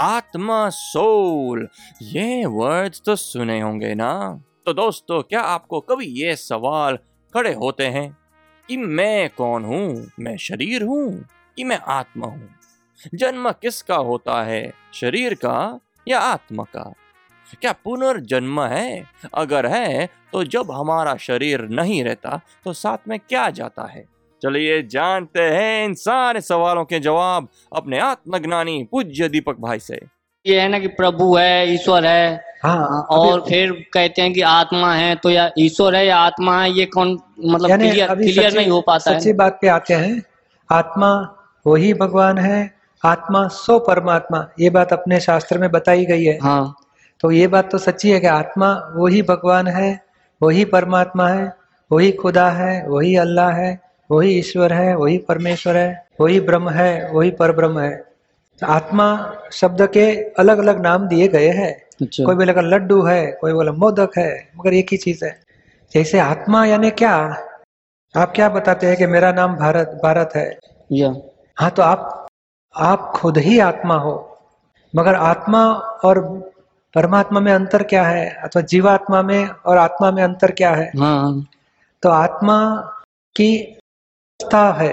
आत्मा, सोल, ये वर्ड्स तो सुने होंगे ना। तो दोस्तों, क्या आपको कभी ये सवाल खड़े होते हैं कि मैं कौन हूँ? मैं शरीर हूँ कि मैं आत्मा हूँ? जन्म किसका होता है? शरीर का या आत्मा का? क्या पुनर्जन्म है? अगर है तो जब हमारा शरीर नहीं रहता तो साथ में क्या जाता है? चलिए जानते हैं इन सारे सवालों के जवाब अपने आत्मज्ञानी पूज्य दीपक भाई से। ये है ना कि प्रभु है ईश्वर है हाँ और फिर कहते हैं कि आत्मा है तो या ईश्वर है या आत्मा है ये कौन मतलब क्लियर क्लियर नहीं हो पाता सच्ची है बात पे आते हैं। आत्मा वही भगवान है आत्मा सो परमात्मा ये बात अपने शास्त्र में बताई गई है। हाँ। तो ये बात तो सच्ची है कि आत्मा वही भगवान है वही परमात्मा है वही खुदा है वही अल्लाह है वही ईश्वर है वही परमेश्वर है वही ब्रह्म है वही पर ब्रह्म है। आत्मा शब्द के अलग अलग नाम दिए गए हैं। अच्छा। कोई बोलेगा लड्डू है कोई बोला मोदक है मगर एक ही चीज़ है। जैसे आत्मा यानी क्या? आप क्या बताते हैं कि मेरा नाम भारत भारत है? या। हाँ तो आप आप खुद ही आत्मा हो। मगर आत्मा और परमात्मा में अंतर क्या है? अथवा जीवात्मा में और आत्मा में अंतर क्या है? हाँ। तो आत्मा की अवस्था है।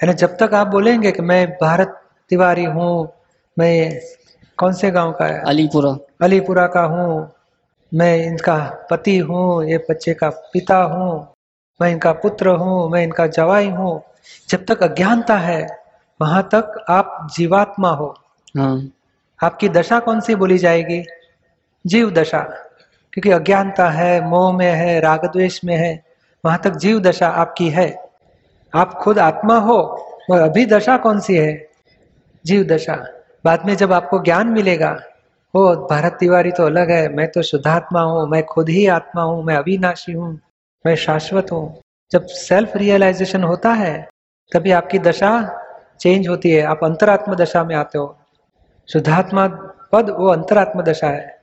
यानी जब तक आप बोलेंगे कि मैं भारत तिवारी हूँ मैं कौन से गाँव का है? अलीपुरा। अलीपुरा का हूँ। मैं इनका पति हूँ ये बच्चे का पिता हूँ। मैं इनका पुत्र हूँ मैं इनका जवाई हूँ। जब तक अज्ञानता है वहाँ तक आप जीवात्मा हो। हाँ। आपकी दशा कौन सी बोली जाएगी? जीव दशा। क्योंकि अज्ञानता है मोह में है राग द्वेष में है वहाँ तक जीव दशा आपकी है। आप खुद आत्मा हो, और अभी दशा कौन सी है? जीव दशा। बाद में जब आपको ज्ञान मिलेगा, ओ, भारत तिवारी तो अलग है, मैं तो शुद्धात्मा हूँ, मैं खुद ही आत्मा हूँ, मैं अविनाशी हूँ, मैं शाश्वत हूँ। जब सेल्फ रियलाइजेशन होता है, तभी आपकी दशा चेंज होती है, आप अंतरात्म दशा में आते हो। शुद्धात्मा पद, वो अंतरात्म दशा है।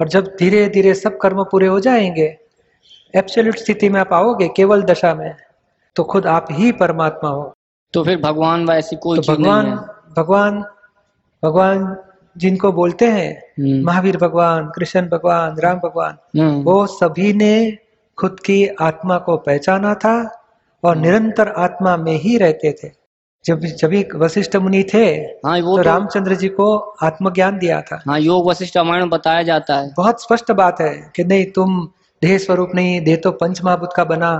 और जब धीरे धीरे सब कर्म पूरे हो जाएँगे एब्सोल्यूट स्थिति में आप आओगे, केवल दशा में। तो खुद आप ही परमात्मा हो। तो फिर भगवान वैसी कोई तो भगवान नहीं है। भगवान भगवान जिनको बोलते हैं हम्म, महावीर भगवान कृष्ण भगवान राम भगवान हम्म, वो सभी ने खुद की आत्मा को पहचाना था और निरंतर आत्मा में ही रहते थे। जब जब वशिष्ठ मुनि थे हाँ वो तो तो रामचंद्र जी को आत्मज्ञान दिया था। हाँ योग वशिष्ठ रामायण में बताया जाता है। बहुत स्पष्ट बात है कि नहीं तुम देह स्वरूप नहीं देह तो पंच महाभूत का बना।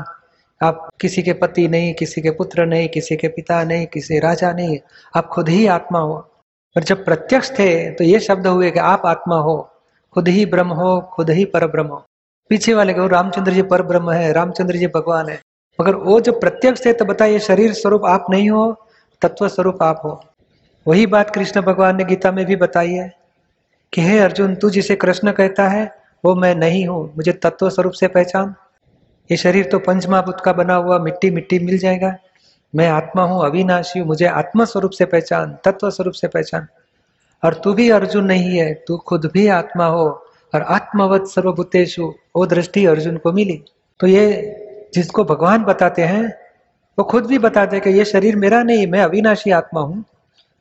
आप किसी के पति नहीं, किसी के पुत्र नहीं, किसी के पिता नहीं, किसी राजा नहीं, आप खुद ही आत्मा हो। और जब प्रत्यक्ष थे तो ये शब्द हुए कि आप आत्मा हो, खुद ही ब्रह्म हो, खुद ही पर ब्रह्म हो। पीछे वाले को रामचंद्र जी पर ब्रह्म है, रामचंद्र जी भगवान है। मगर वो जब प्रत्यक्ष थे तो बताइए, शरीर स्वरूप आप नहीं हो, तत्व स्वरूप आप हो। वही बात कृष्ण भगवान ने गीता में भी बताई है कि, हे अर्जुन, तू जिसे कृष्ण कहता है, वो मैं नहीं हूँ, मुझे तत्व स्वरूप से पहचान। ये शरीर तो पंचमहाभूत का बना हुआ मिट्टी मिट्टी मिल जाएगा। मैं आत्मा हूँ अविनाशी हूँ मुझे आत्मा स्वरूप से पहचान तत्व स्वरूप से पहचान। और तू भी अर्जुन नहीं है तू खुद भी आत्मा हो और आत्मवत सर्वभूतेषु वो दृष्टि अर्जुन को मिली। तो ये जिसको भगवान बताते हैं वो खुद भी बताते हैं कि ये शरीर मेरा नहीं मैं अविनाशी आत्मा हूँ।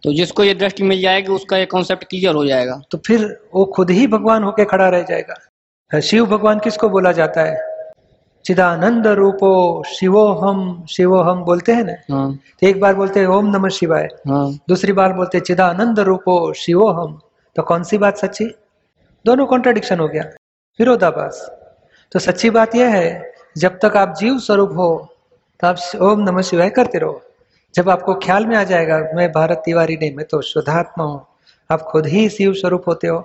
तो जिसको ये दृष्टि मिल जाएगी उसका ये कॉन्सेप्ट क्लियर हो जाएगा। तो फिर वो खुद ही भगवान होके खड़ा रह जाएगा। शिव भगवान किसको बोला जाता है? चिदानंद रूपो शिवो हम शिवो हम बोलते हैं ना? हाँ। तो एक बार बोलते हैं ओम नमः शिवाय। हाँ। दूसरी बार बोलते हैं चिदानंद रूपो शिवो हम तो कौन सी बात सच्ची? दोनों कॉन्ट्रडिक्शन हो गया। विरोधाभास। तो सच्ची बात यह है जब तक आप जीव स्वरूप हो तो आप ओम नमः शिवाय करते रहो। जब आपको ख्याल में आ जाएगा मैं भारत तिवारी नहीं मैं तो शुद्धात्मा हूँ। आप खुद ही शिव स्वरूप होते हो।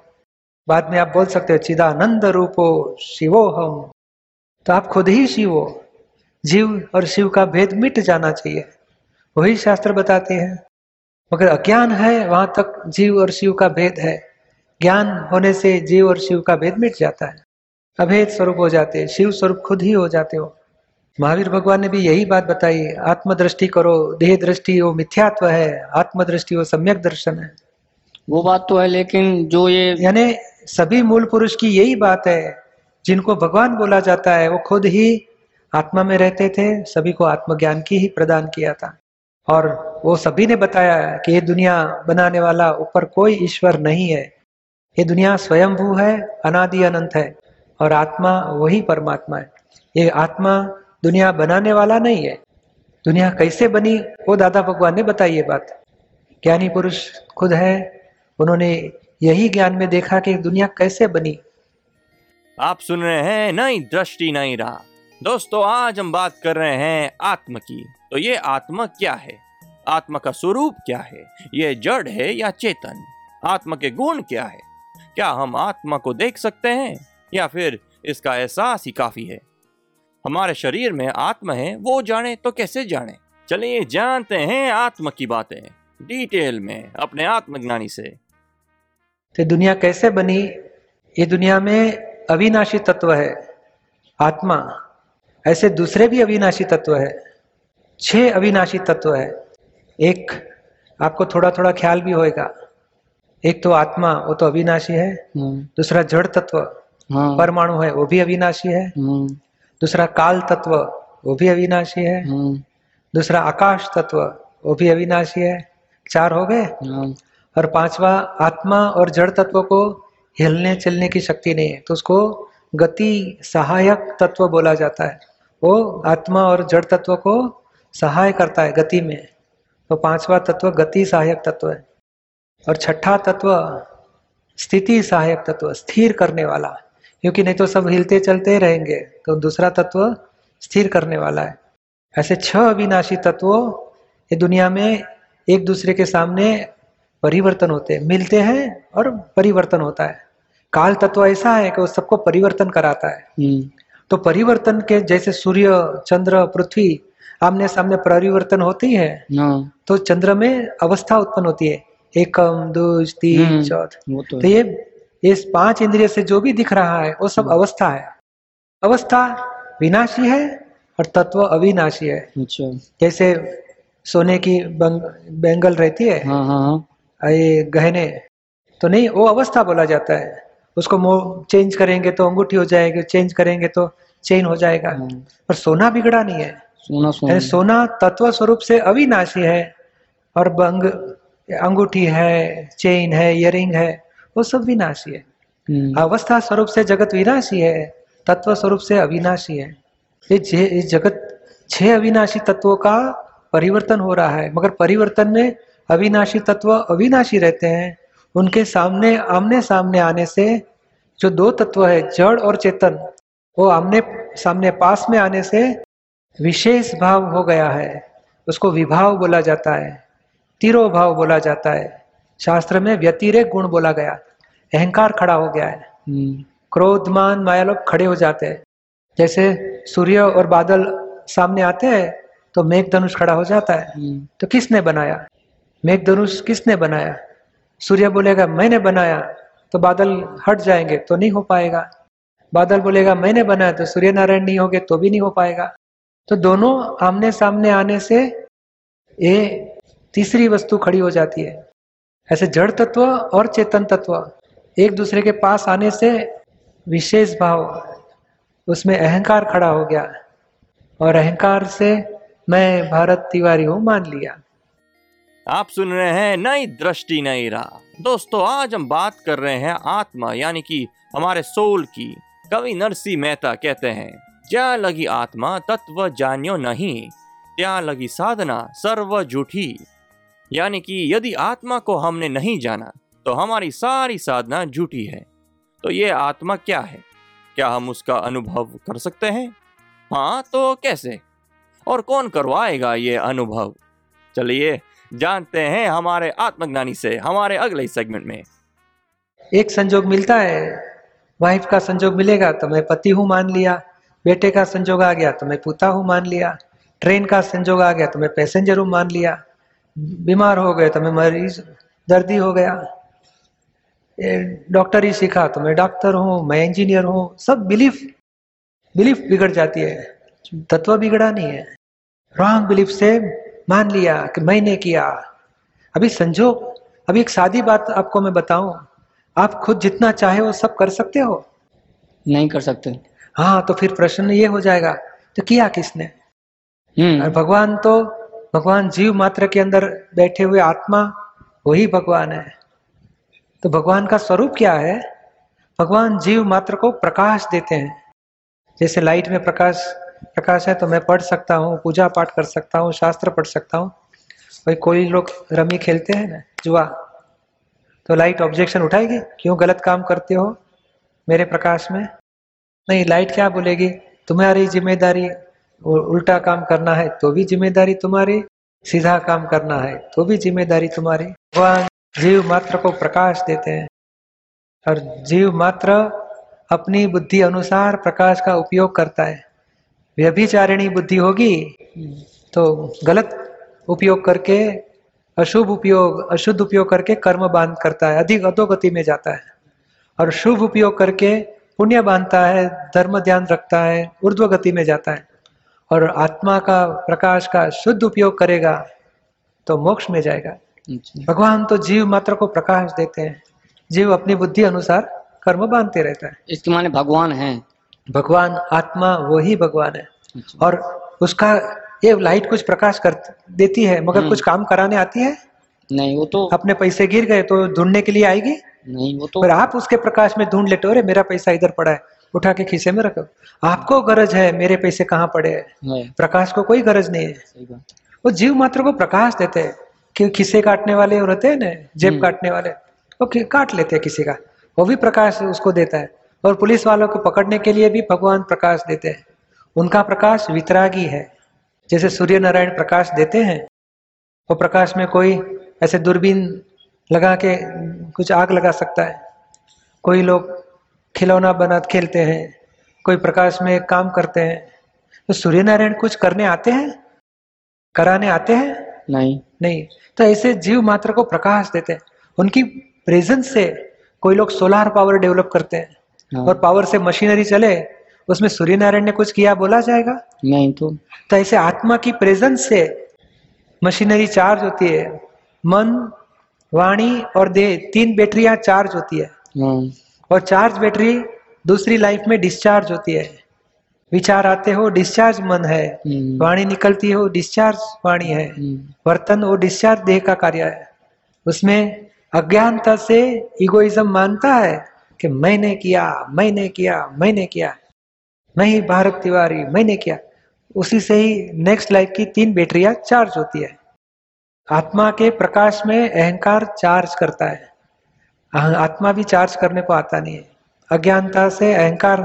बाद में आप बोल सकते हो चिदानंद रूपो शिवो हम तो आप खुद ही शिव हो। जीव और शिव का भेद मिट जाना चाहिए। वही शास्त्र बताते हैं। मगर अज्ञान है वहाँ तक जीव और शिव का भेद है। ज्ञान होने से जीव और शिव का भेद मिट जाता है। अभेद स्वरूप हो जाते हैं। शिव स्वरूप खुद ही हो जाते हो। महावीर भगवान ने भी यही बात बताई। आत्मदृष्टि करो देह दृष्टि वो मिथ्यात्व है। आत्मदृष्टि वो सम्यक दर्शन है। वो बात तो है लेकिन जो ये यानी सभी मूल पुरुष की यही बात है। जिनको भगवान बोला जाता है, वो खुद ही आत्मा में रहते थे, सभी को आत्मज्ञान की ही प्रदान किया था। और वो सभी ने बताया कि ये दुनिया बनाने वाला ऊपर कोई ईश्वर नहीं है। ये दुनिया स्वयंभू है, अनादि अनंत है, और आत्मा वही परमात्मा है। ये आत्मा दुनिया बनाने वाला नहीं है। दुनिया कैसे बनी, वो दादा भगवान ने बताई ये बात। ज्ञानी पुरुष खुद है, उन्होंने यही ज्ञान में देखा कि दुनिया कैसे बनी। आप सुन रहे हैं नई दृष्टि, नई राह। दोस्तों, आज हम बात कर रहे हैं आत्म की। तो ये आत्मा क्या है? आत्मा का स्वरूप क्या है? ये जड़ है या चेतन? आत्मा के गुण क्या है? क्या हम आत्मा को देख सकते हैं? या फिर इसका एहसास ही काफ़ी है? हमारे शरीर में आत्मा है, वो जाने तो कैसे जाने? चलिए जानते हैं आत्मा की बातें, डिटेल में, अपने आत्मज्ञानी से। तो दुनिया कैसे बनी? ये दुनिया में अविनाशी तत्व है आत्मा। ऐसे दूसरे भी अविनाशी तत्व है। छह अविनाशी तत्व है। एक आपको थोड़ा थोड़ा ख्याल भी होएगा। एक तो आत्मा वो तो अविनाशी है। हम्म, दूसरा जड़ तत्व हाँ। परमाणु है वो भी अविनाशी है। हम्म, दूसरा काल तत्व वो भी अविनाशी है। हम्म, दूसरा आकाश तत्व वो भी अविनाशी है। चार हो गए? हाँ, और पांचवा आत्मा और जड़ तत्व को हिलने चलने की शक्ति नहीं है। तो उसको गति सहायक तत्व बोला जाता है। वो आत्मा और जड़ तत्व को सहाय करता है गति में। तो पांचवा तत्व गति सहायक तत्व है। और छठा तत्व स्थिति सहायक तत्व, स्थिर करने वाला। क्योंकि नहीं तो सब हिलते चलते रहेंगे। तो दूसरा तत्व स्थिर करने वाला है। ऐसे छह अविनाशी तत्वों ये दुनिया में एक दूसरे के सामने परिवर्तन होते हैं। मिलते हैं और परिवर्तन होता है। काल तत्व ऐसा है कि वो सबको परिवर्तन कराता है। हम्म, तो परिवर्तन के जैसे सूर्य चंद्र पृथ्वी आमने सामने परिवर्तन होती है हाँ, तो चंद्र में अवस्था उत्पन्न होती है। एकम दूज तीन हम्म, चौथ। तो तो ये ये पाँच इंद्रिय से जो भी दिख रहा है वो सब अवस्था है। अवस्था विनाशी है और तत्व अविनाशी है। अच्छा। जैसे सोने की बंग, बैंगल रहती है हाँ हाँ हाँ। ये गहने तो नहीं वो अवस्था बोला जाता है। उसको चेंज करेंगे तो अंगूठी हो जाएगी चेंज करेंगे तो चेन हो जाएगा। हाँ, पर सोना बिगड़ा नहीं है। सोना सोना। सोना तत्व स्वरूप से अविनाशी है और बंग अंगूठी है चेन है इयरिंग है वो सब विनाशी है। हम्म, अवस्था स्वरूप से जगत विनाशी है तत्व स्वरूप से अविनाशी है। ये जगत छह अविनाशी तत्वों का परिवर्तन हो रहा है मगर परिवर्तन में अविनाशी तत्व अविनाशी रहते हैं। उनके सामने आमने सामने आने से जो दो तत्व है जड़ और चेतन वो आमने सामने पास में आने से विशेष भाव हो गया है। उसको विभाव बोला जाता है तिरो भाव बोला जाता है। शास्त्र में व्यतिरेक गुण बोला गया अहंकार खड़ा हो गया है। हम्म, क्रोधमान माया लोग खड़े हो जाते हैं। जैसे सूर्य और बादल सामने आते हैं तो मेघ धनुष खड़ा हो जाता है। हम्म, तो किसने बनाया? मेघ धनुष किसने बनाया? सूर्य बोलेगा, मैंने बनाया। तो बादल हट जाएँगे तो नहीं हो पाएगा। बादल बोलेगा, मैंने बनाया। तो सूर्य नारायण नहीं होगे तो भी नहीं हो पाएगा। तो दोनों आमने सामने आने से ये तीसरी वस्तु खड़ी हो जाती है। ऐसे जड़ तत्व और चेतन तत्व एक दूसरे के पास आने से विशेष भाव, उसमें अहंकार खड़ा हो गया। और अहंकार से मैं भारत तिवारी हूँ, मान लिया। आप सुन रहे हैं नई दृष्टि, नई राह। दोस्तों, आज हम बात कर रहे हैं आत्मा, यानी कि हमारे सोल की। कवि नरसी मेहता कहते हैं जा लगी आत्मा तत्व जान्यो नहीं, त्या लगी साधना सर्व झूठी। यानी कि यदि आत्मा को हमने नहीं जाना तो हमारी सारी साधना झूठी है। तो ये आत्मा क्या है? क्या हम उसका अनुभव कर सकते हैं? हाँ तो कैसे? और कौन करवाएगा ये अनुभव? चलिए जानते हैं हमारे आत्मज्ञानी से, हमारे अगले सेगमेंट में। एक संजोग मिलता है वाइफ का संजोग मिलेगा तो मैं पति हूँ मान लिया, बेटे का संजोग आ गया तो मैं पुता हूँ मान लिया ट्रेन का संजोग आ गया तो मैं पैसेंजर हूँ मान लिया, बीमार हो गए तो मैं मरीज़, दर्दी हो गया डॉक्टर ही सीखा तो मैं डॉक्टर हूँ, मैं इंजीनियर हूँ, सब बिलीफ बिलीफ बिगड़ जाती है, तत्व बिगड़ा नहीं है। रॉन्ग बिलीफ से मान लिया कि मैंने किया। अभी संजोग अभी एक सादी बात आपको मैं बताऊँ। आप खुद जितना चाहे वो सब कर सकते हो। नहीं कर सकते। हाँ तो फिर प्रश्न ये हो जाएगा तो किया किसने? और हम्म भगवान तो भगवान जीव मात्र के अंदर बैठे हुए आत्मा वही भगवान है। तो भगवान का स्वरूप क्या है? भगवान जीव मात्र को प्रकाश देते हैं। जैसे लाइट में प्रकाश प्रकाश है तो मैं पढ़ सकता हूँ, पूजा पाठ कर सकता हूँ, शास्त्र पढ़ सकता हूँ। भाई, कोई लोग रमी खेलते हैं ना, जुआ तो लाइट ऑब्जेक्शन उठाएगी? क्यों गलत काम करते हो मेरे प्रकाश में? नहीं लाइट क्या बोलेगी? तुम्हारी ज़िम्मेदारी उल्टा काम करना है तो भी ज़िम्मेदारी तुम्हारी, सीधा काम करना है तो भी ज़िम्मेदारी तुम्हारी। भगवान जीव मात्र को प्रकाश देते हैं, और जीव मात्र अपनी बुद्धि अनुसार प्रकाश का उपयोग करता है। व्यभिचारिणी बुद्धि होगी तो गलत उपयोग करके अशुभ उपयोग अशुद्ध उपयोग करके कर्म बाँध करता है अधिक अधोगति में जाता है। और शुभ उपयोग करके पुण्य बांधता है धर्म ध्यान रखता है ऊर्ध्व गति में जाता है। और आत्मा का प्रकाश का शुद्ध उपयोग करेगा तो मोक्ष में जाएगा। अच्छा। भगवान तो जीव मात्र को प्रकाश देते हैं जीव अपनी बुद्धि अनुसार कर्म बांधते रहता है। इसके माने भगवान है। भगवान आत्मा वही भगवान है। अच्छा। और उसका ये लाइट कुछ प्रकाश कर देती है मगर हम्म। कुछ काम कराने आती है? नहीं वो तो अपने पैसे गिर गए तो ढूँढने के लिए आएगी? नहीं वो तो पर आप उसके प्रकाश में ढूंढ लेते हो अरे मेरा पैसा इधर पड़ा है उठा के खीसे में रखो। आपको गरज है मेरे पैसे कहाँ पड़े हैं? है प्रकाश को कोई गरज नहीं है। वो जीव मात्र को प्रकाश देते हैं कि खिसे काटने वाले रहते हैं ना जेब हम्म। काटने वाले वो काट लेते हैं किसी का। वो भी प्रकाश उसको देता है। और पुलिस वालों को पकड़ने के लिए भी भगवान प्रकाश देते हैं। उनका प्रकाश वितरागी है। जैसे सूर्य नारायण प्रकाश देते हैं वो प्रकाश में कोई ऐसे दूरबीन लगा के कुछ आग लगा सकता है। कोई लोग खिलौना बना खेलते हैं कोई प्रकाश में काम करते हैं। तो सूर्य नारायण कुछ करने आते हैं? कराने आते हैं? नहीं। नहीं। तो ऐसे जीव मात्र को प्रकाश देते हैं। उनकी प्रेजेंस से कोई लोग सोलार पावर डेवलप करते हैं हाँ। और पावर से मशीनरी चले उसमें सूर्य नारायण ने कुछ किया बोला जाएगा? नहीं तो। तो ऐसे आत्मा की प्रेजेंस से मशीनरी चार्ज होती है। मन वाणी और देह तीन बैटरियाँ चार्ज होती है। हाँ। और चार्ज बैटरी दूसरी लाइफ में डिस्चार्ज होती है। विचार आते हो डिस्चार्ज मन है। हम्म, वाणी निकलती हो डिस्चार्ज वाणी है। हम्म, वर्तन वो डिस्चार्ज देह का कार्य है। उसमें अज्ञानता से इगोइज्म मानता है। कि मैंने किया मैंने किया मैंने किया। मैं ही भारत तिवारी, मैंने किया। उसी से ही नेक्स्ट लाइफ की तीन बैटरियाँ चार्ज होती है। आत्मा के प्रकाश में अहंकार चार्ज करता है। आत्मा भी चार्ज करने को आता नहीं है। अज्ञानता से अहंकार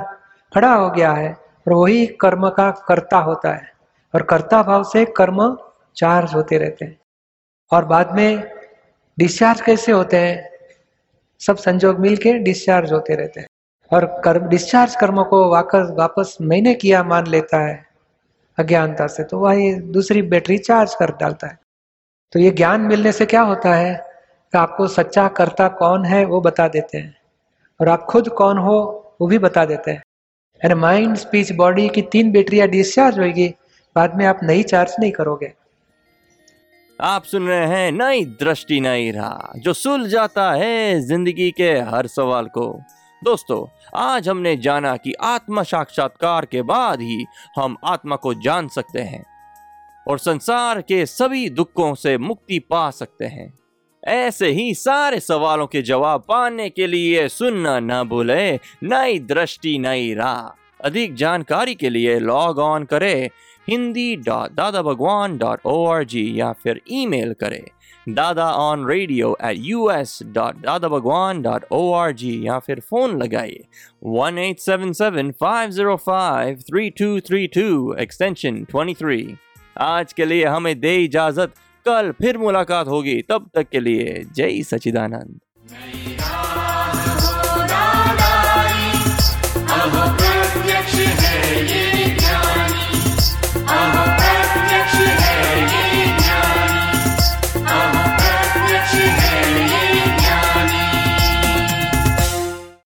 खड़ा हो गया है और वही कर्म का कर्ता होता है। और कर्ता भाव से कर्म चार्ज होते रहते हैं। और बाद में डिस्चार्ज कैसे होते हैं? सब संजोग मिलके डिस्चार्ज होते रहते हैं। और कर्म डिस्चार्ज कर्मों को वापस वापस मैंने किया, मान लेता है अज्ञानता से तो वह दूसरी बैटरी चार्ज कर डालता है। तो ये ज्ञान मिलने से क्या होता है कि आपको सच्चा कर्ता कौन है वो बता देते हैं। और आप खुद कौन हो वो भी बता देते हैं। यानी माइंड स्पीच बॉडी की तीन बैटरियाँ डिस्चार्ज होगी बाद में आप नई चार्ज नहीं करोगे। आप सुन रहे हैं नई दृष्टि नई राह, जो सुल जाता है ज़िंदगी के हर सवाल को। दोस्तों, आज हमने जाना कि आत्मा साक्षात्कार के बाद ही हम आत्मा को जान सकते हैं और संसार के सभी दुखों से मुक्ति पा सकते हैं। ऐसे ही सारे सवालों के जवाब पाने के लिए सुनना न भूले नई दृष्टि नई राह। अधिक जानकारी के लिए लॉग ऑन करें Hindi dot Dada Bhagwan dot O R G या फिर ईमेल करें Dada on radio at U S dot Dada Bhagwan dot O R G या फिर फ़ोन लगाइए one eight seven seven five zero five three two three two extension twenty three आज के लिए हमें दे इजाज़त कल फिर मुलाकात होगी तब तक के लिए जय सचिदानंद